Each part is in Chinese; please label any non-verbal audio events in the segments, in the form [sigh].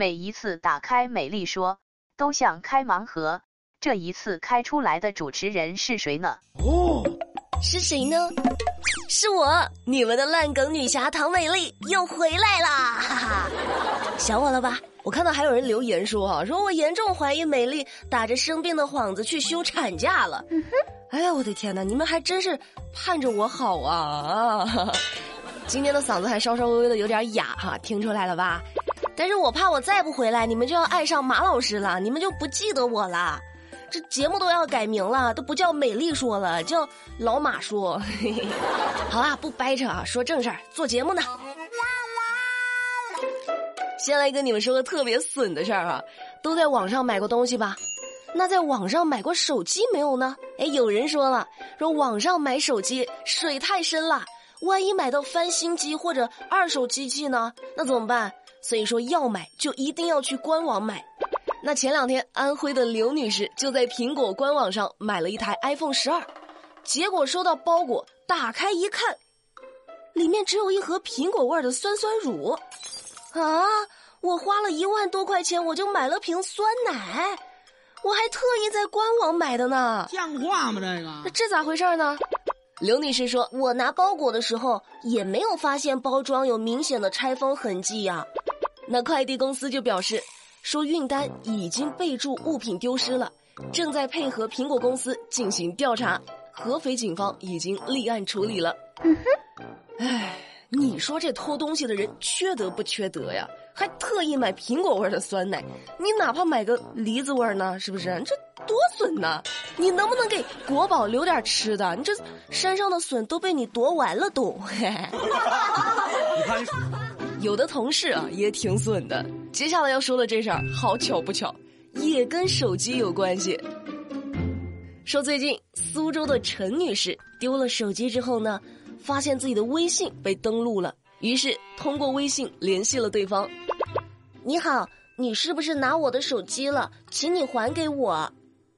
每一次打开美丽说，都像开盲盒。这一次开出来的主持人是谁呢？哦，是谁呢？是我，你们的烂梗女侠唐美丽又回来啦！哈哈，想我了吧？我看到还有人留言说啊，说我严重怀疑美丽打着生病的幌子去休产假了。嗯哼，哎呀，我的天哪，你们还真是盼着我好啊！啊，今天的嗓子还稍稍微微的有点哑哈，听出来了吧？但是我怕我再不回来，你们就要爱上马老师了，你们就不记得我了。这节目都要改名了，都不叫美丽说了，叫老马说。[laughs] 好啦，不掰扯啊，说正事儿，做节目呢。先来跟你们说个特别损的事儿啊，都在网上买过东西吧？那在网上买过手机没有呢？哎，有人说了，说网上买手机水太深了，万一买到翻新机或者二手机器呢？那怎么办？所以说要买就一定要去官网买。那前两天，安徽的刘女士就在苹果官网上买了一台 iPhone 十二，结果收到包裹，打开一看，里面只有一盒苹果味的酸酸乳。啊！我花了一万多块钱，我就买了瓶酸奶，我还特意在官网买的呢。像话吗？这个？那这咋回事呢？刘女士说：“我拿包裹的时候也没有发现包装有明显的拆封痕迹呀。”那快递公司就表示。说运单已经备注物品丢失了，正在配合苹果公司进行调查，合肥警方已经立案处理了。嗯哼，哎，你说这偷东西的人缺德不缺德呀？还特意买苹果味的酸奶，你哪怕买个梨子味呢？是不是？这多损呐！你能不能给国宝留点吃的？你这山上的笋都被你夺完了都。[laughs] 你看。有的同事啊也挺损的。接下来要说的这事儿，好巧不巧，也跟手机有关系。说最近苏州的陈女士丢了手机之后呢，发现自己的微信被登录了，于是通过微信联系了对方。你好，你是不是拿我的手机了？请你还给我。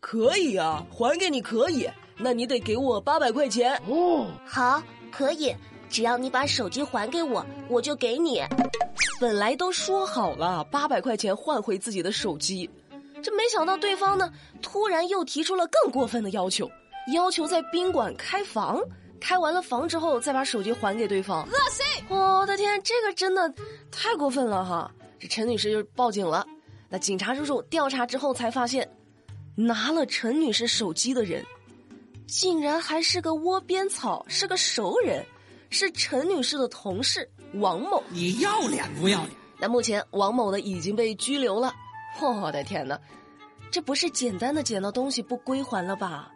可以啊，还给你可以，那你得给我八百块钱。哦，好，可以。只要你把手机还给我，我就给你。本来都说好了，八百块钱换回自己的手机，这没想到对方呢，突然又提出了更过分的要求，要求在宾馆开房，开完了房之后再把手机还给对方。恶心！我的天，这个真的太过分了哈！这陈女士就报警了。那警察叔叔调查之后才发现，拿了陈女士手机的人，竟然还是个窝边草，是个熟人。是陈女士的同事王某，你要脸不要脸？那目前王某呢已经被拘留了。我的天哪，这不是简单的捡到东西不归还了吧？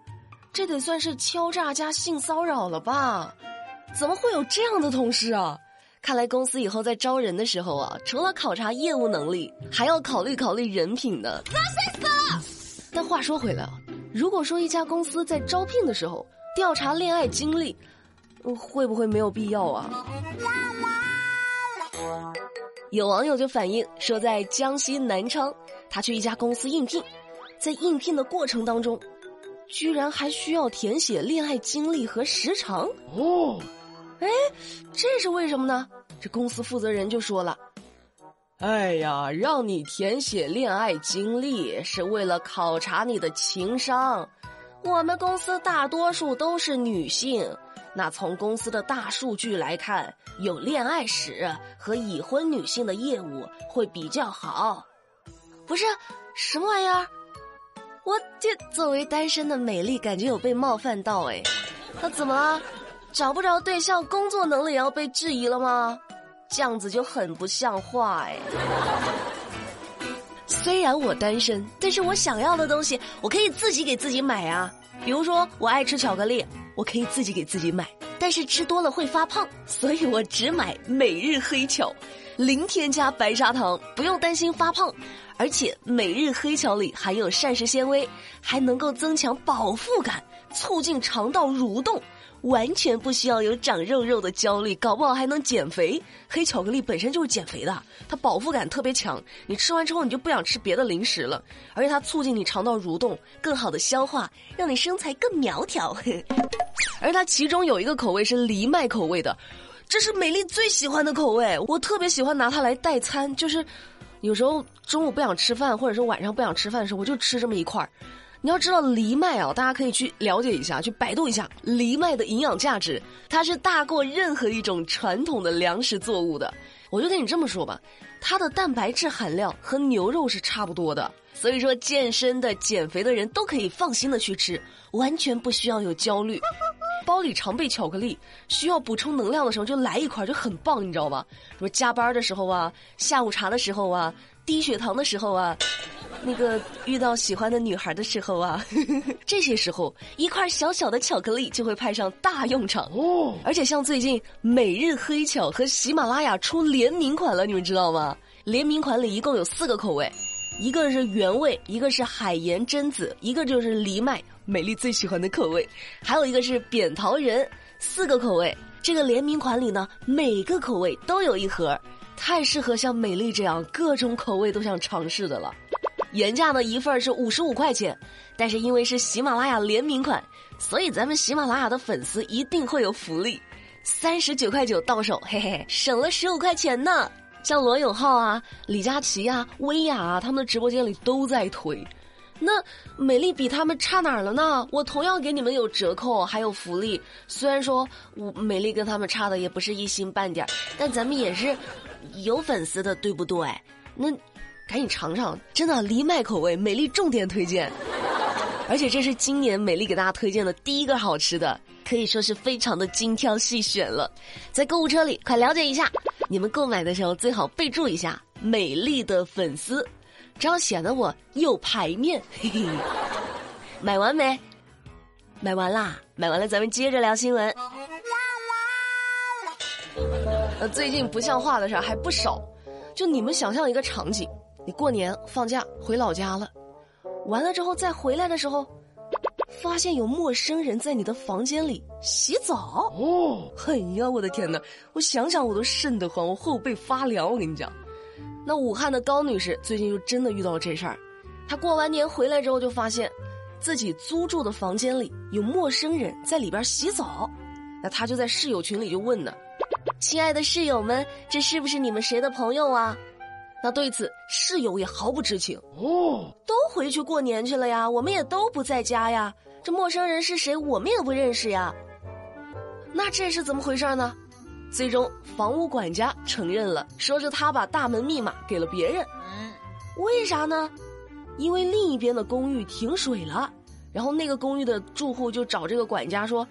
这得算是敲诈加性骚扰了吧？怎么会有这样的同事啊？看来公司以后在招人的时候啊，除了考察业务能力，还要考虑考虑人品呢。但话说回来啊，如果说一家公司在招聘的时候调查恋爱经历，会不会没有必要啊？有网友就反映说，在江西南昌，他去一家公司应聘，在应聘的过程当中，居然还需要填写恋爱经历和时长哦。哎，这是为什么呢？这公司负责人就说了：“哎呀，让你填写恋爱经历是为了考察你的情商。我们公司大多数都是女性。”那从公司的大数据来看，有恋爱史和已婚女性的业务会比较好。不是什么玩意儿？我这作为单身的美丽，感觉有被冒犯到哎。那怎么了？找不着对象，工作能力也要被质疑了吗？这样子就很不像话哎。虽然我单身，但是我想要的东西，我可以自己给自己买啊。比如说，我爱吃巧克力。我可以自己给自己买，但是吃多了会发胖，所以我只买每日黑巧，零添加白砂糖，不用担心发胖，而且每日黑巧里含有膳食纤维，还能够增强饱腹感，促进肠道蠕动。完全不需要有长肉肉的焦虑，搞不好还能减肥。黑巧克力本身就是减肥的，它饱腹感特别强，你吃完之后你就不想吃别的零食了，而且它促进你肠道蠕动，更好的消化，让你身材更苗条。[laughs] 而它其中有一个口味是藜麦口味的，这是美丽最喜欢的口味，我特别喜欢拿它来代餐，就是有时候中午不想吃饭，或者是晚上不想吃饭的时候，我就吃这么一块儿。你要知道藜麦啊，大家可以去了解一下，去百度一下藜麦的营养价值，它是大过任何一种传统的粮食作物的。我就跟你这么说吧，它的蛋白质含量和牛肉是差不多的，所以说健身的、减肥的人都可以放心的去吃，完全不需要有焦虑。包里常备巧克力，需要补充能量的时候就来一块就很棒，你知道吧？什么加班的时候啊，下午茶的时候啊，低血糖的时候啊。那个遇到喜欢的女孩的时候啊，[laughs] 这些时候一块小小的巧克力就会派上大用场哦。而且像最近每日黑巧和喜马拉雅出联名款了，你们知道吗？联名款里一共有四个口味，一个是原味，一个是海盐榛子，一个就是藜麦，美丽最喜欢的口味，还有一个是扁桃仁，四个口味。这个联名款里呢，每个口味都有一盒，太适合像美丽这样各种口味都想尝试的了。原价呢一份是五十五块钱，但是因为是喜马拉雅联名款，所以咱们喜马拉雅的粉丝一定会有福利，三十九块九到手，嘿嘿，省了十五块钱呢。像罗永浩啊、李佳琦啊、薇娅啊，他们的直播间里都在推。那美丽比他们差哪儿了呢？我同样给你们有折扣，还有福利。虽然说我美丽跟他们差的也不是一星半点但咱们也是有粉丝的，对不对？那。赶紧尝尝，真的藜麦口味，美丽重点推荐。[laughs] 而且这是今年美丽给大家推荐的第一个好吃的，可以说是非常的精挑细选了。在购物车里，快了解一下，你们购买的时候最好备注一下“美丽的粉丝”，这样显得我有排面。嘿嘿。买完没？买完啦！买完了，咱们接着聊新闻。呃，最近不像话的事儿还不少，就你们想象一个场景。你过年放假回老家了，完了之后再回来的时候，发现有陌生人在你的房间里洗澡。哦，哎呀，我的天哪！我想想我都瘆得慌，我后背发凉。我跟你讲，那武汉的高女士最近就真的遇到了这事儿。她过完年回来之后，就发现自己租住的房间里有陌生人在里边洗澡。那她就在室友群里就问呢：“亲爱的室友们，这是不是你们谁的朋友啊？”那对此，室友也毫不知情哦，都回去过年去了呀，我们也都不在家呀。这陌生人是谁，我们也不认识呀。那这是怎么回事呢？最终，房屋管家承认了，说是他把大门密码给了别人。为啥呢？因为另一边的公寓停水了，然后那个公寓的住户就找这个管家说：“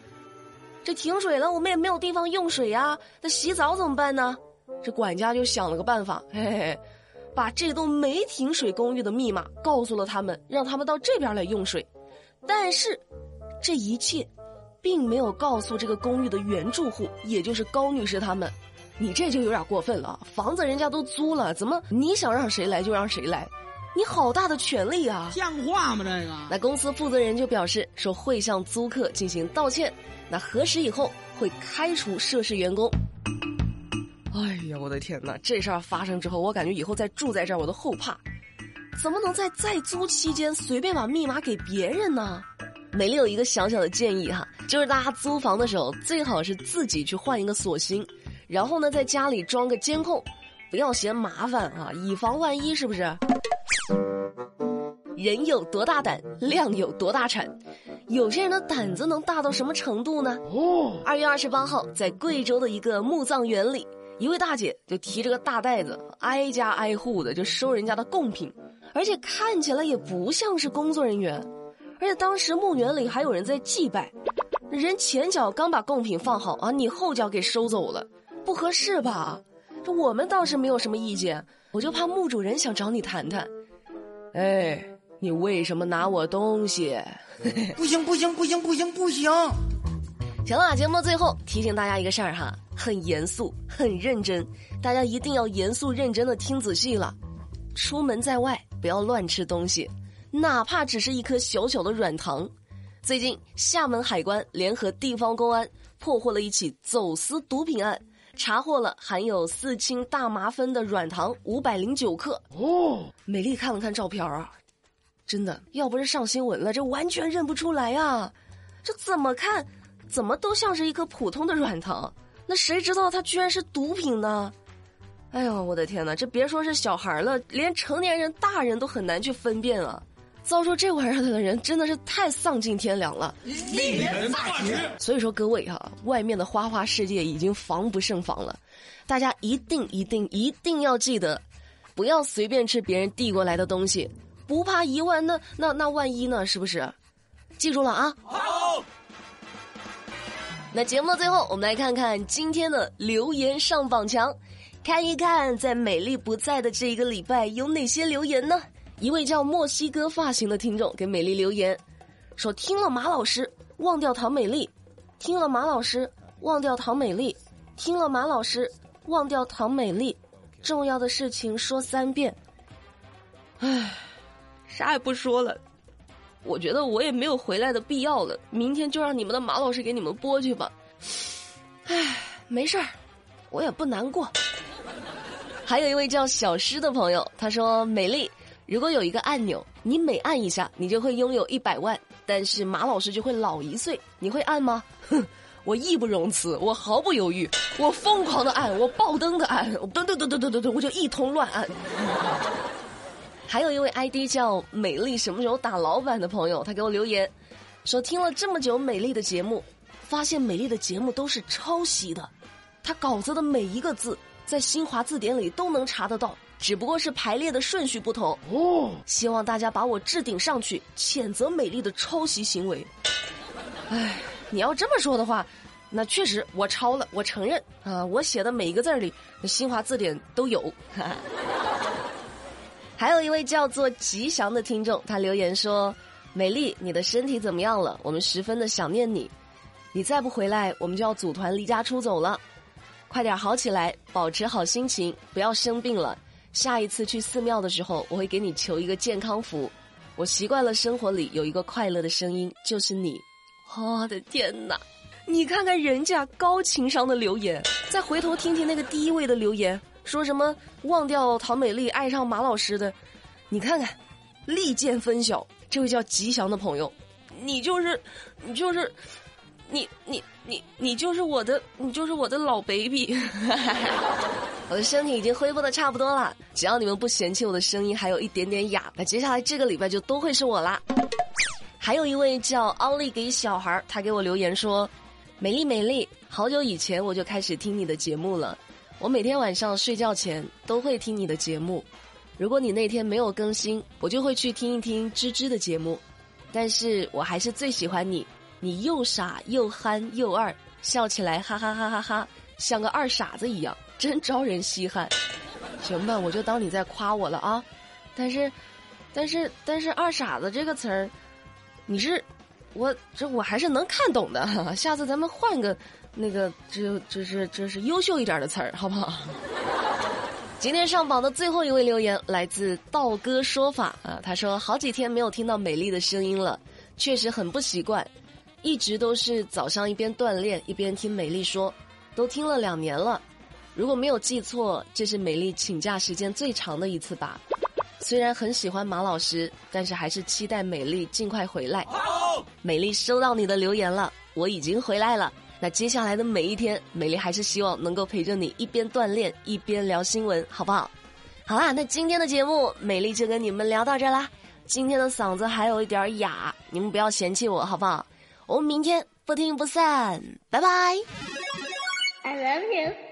这停水了，我们也没有地方用水呀，那洗澡怎么办呢？”这管家就想了个办法，嘿嘿。把这栋没停水公寓的密码告诉了他们，让他们到这边来用水。但是，这一切，并没有告诉这个公寓的原住户，也就是高女士他们。你这就有点过分了，房子人家都租了，怎么你想让谁来就让谁来？你好大的权利啊！像话吗？这个？那公司负责人就表示说会向租客进行道歉，那核实以后会开除涉事员工。哎呀，我的天哪！这事儿发生之后，我感觉以后再住在这儿我都后怕。怎么能在在租期间随便把密码给别人呢？美丽有一个小小的建议哈，就是大家租房的时候最好是自己去换一个锁芯，然后呢在家里装个监控，不要嫌麻烦啊，以防万一，是不是？人有多大胆，量有多大产。有些人的胆子能大到什么程度呢？哦，二月二十八号，在贵州的一个墓葬园里。一位大姐就提着个大袋子，挨家挨户的就收人家的贡品，而且看起来也不像是工作人员，而且当时墓园里还有人在祭拜，人前脚刚把贡品放好啊，你后脚给收走了，不合适吧？这我们倒是没有什么意见，我就怕墓主人想找你谈谈。哎，你为什么拿我东西？[laughs] 不行不行不行不行不行！行了，节目最后提醒大家一个事儿哈。很严肃，很认真，大家一定要严肃认真的听仔细了。出门在外不要乱吃东西，哪怕只是一颗小小的软糖。最近，厦门海关联合地方公安破获了一起走私毒品案，查获了含有四氢大麻酚的软糖五百零九克。哦，美丽看了看照片啊，真的，要不是上新闻了，这完全认不出来啊！这怎么看，怎么都像是一颗普通的软糖。那谁知道它居然是毒品呢？哎呦，我的天哪！这别说是小孩了，连成年人、大人都很难去分辨啊！遭受这玩意儿的人真的是太丧尽天良了。令人发指。所以说，各位哈，外面的花花世界已经防不胜防了，大家一定、一定、一定要记得，不要随便吃别人递过来的东西，不怕一万，那那那万一呢？是不是？记住了啊！好。那节目的最后，我们来看看今天的留言上榜墙。看一看，在美丽不在的这一个礼拜有哪些留言呢？一位叫墨西哥发型的听众给美丽留言，说听了马老师忘掉唐美丽，听了马老师忘掉唐美丽，听了马老师忘掉唐美丽，重要的事情说三遍。唉，啥也不说了，我觉得我也没有回来的必要了，明天就让你们的马老师给你们播去吧。唉，没事儿，我也不难过。还有一位叫小诗的朋友，他说：“美丽，如果有一个按钮，你每按一下，你就会拥有一百万，但是马老师就会老一岁，你会按吗？”哼，[laughs] 我义不容辞，我毫不犹豫，我疯狂的按，我爆灯的按，噔噔噔噔噔噔噔，我就一通乱按。[laughs] 还有一位 ID 叫美丽什么时候打老板的朋友，他给我留言，说听了这么久美丽的节目，发现美丽的节目都是抄袭的，他稿子的每一个字。在新华字典里都能查得到，只不过是排列的顺序不同。哦，希望大家把我置顶上去，谴责美丽的抄袭行为。哎，你要这么说的话，那确实我抄了，我承认啊，我写的每一个字里，新华字典都有。哈 [laughs] 哈还有一位叫做吉祥的听众，他留言说：“美丽，你的身体怎么样了？我们十分的想念你，你再不回来，我们就要组团离家出走了。”快点好起来，保持好心情，不要生病了。下一次去寺庙的时候，我会给你求一个健康符。我习惯了生活里有一个快乐的声音，就是你。我的天哪！你看看人家高情商的留言，再回头听听那个第一位的留言，说什么忘掉唐美丽，爱上马老师的。你看看，利剑分晓，这位叫吉祥的朋友，你就是，你就是。你你你你就是我的，你就是我的老 baby，[laughs] 我的身体已经恢复的差不多了。只要你们不嫌弃我的声音还有一点点哑，那接下来这个礼拜就都会是我啦。还有一位叫奥利给小孩，他给我留言说：“美丽美丽，好久以前我就开始听你的节目了，我每天晚上睡觉前都会听你的节目。如果你那天没有更新，我就会去听一听芝芝的节目，但是我还是最喜欢你。”你又傻又憨又二，笑起来哈哈哈哈哈，像个二傻子一样，真招人稀罕。行吧，我就当你在夸我了啊。但是，但是，但是，二傻子这个词儿，你是我这我还是能看懂的。下次咱们换个那个，这这是这是优秀一点的词儿，好不好？[laughs] 今天上榜的最后一位留言来自道哥说法啊，他说好几天没有听到美丽的声音了，确实很不习惯。一直都是早上一边锻炼一边听美丽说，都听了两年了。如果没有记错，这是美丽请假时间最长的一次吧。虽然很喜欢马老师，但是还是期待美丽尽快回来。美丽收到你的留言了，我已经回来了。那接下来的每一天，美丽还是希望能够陪着你一边锻炼一边聊新闻，好不好？好啦，那今天的节目，美丽就跟你们聊到这啦。今天的嗓子还有一点哑，你们不要嫌弃我，好不好？我们明天不听不散，拜拜。I love you.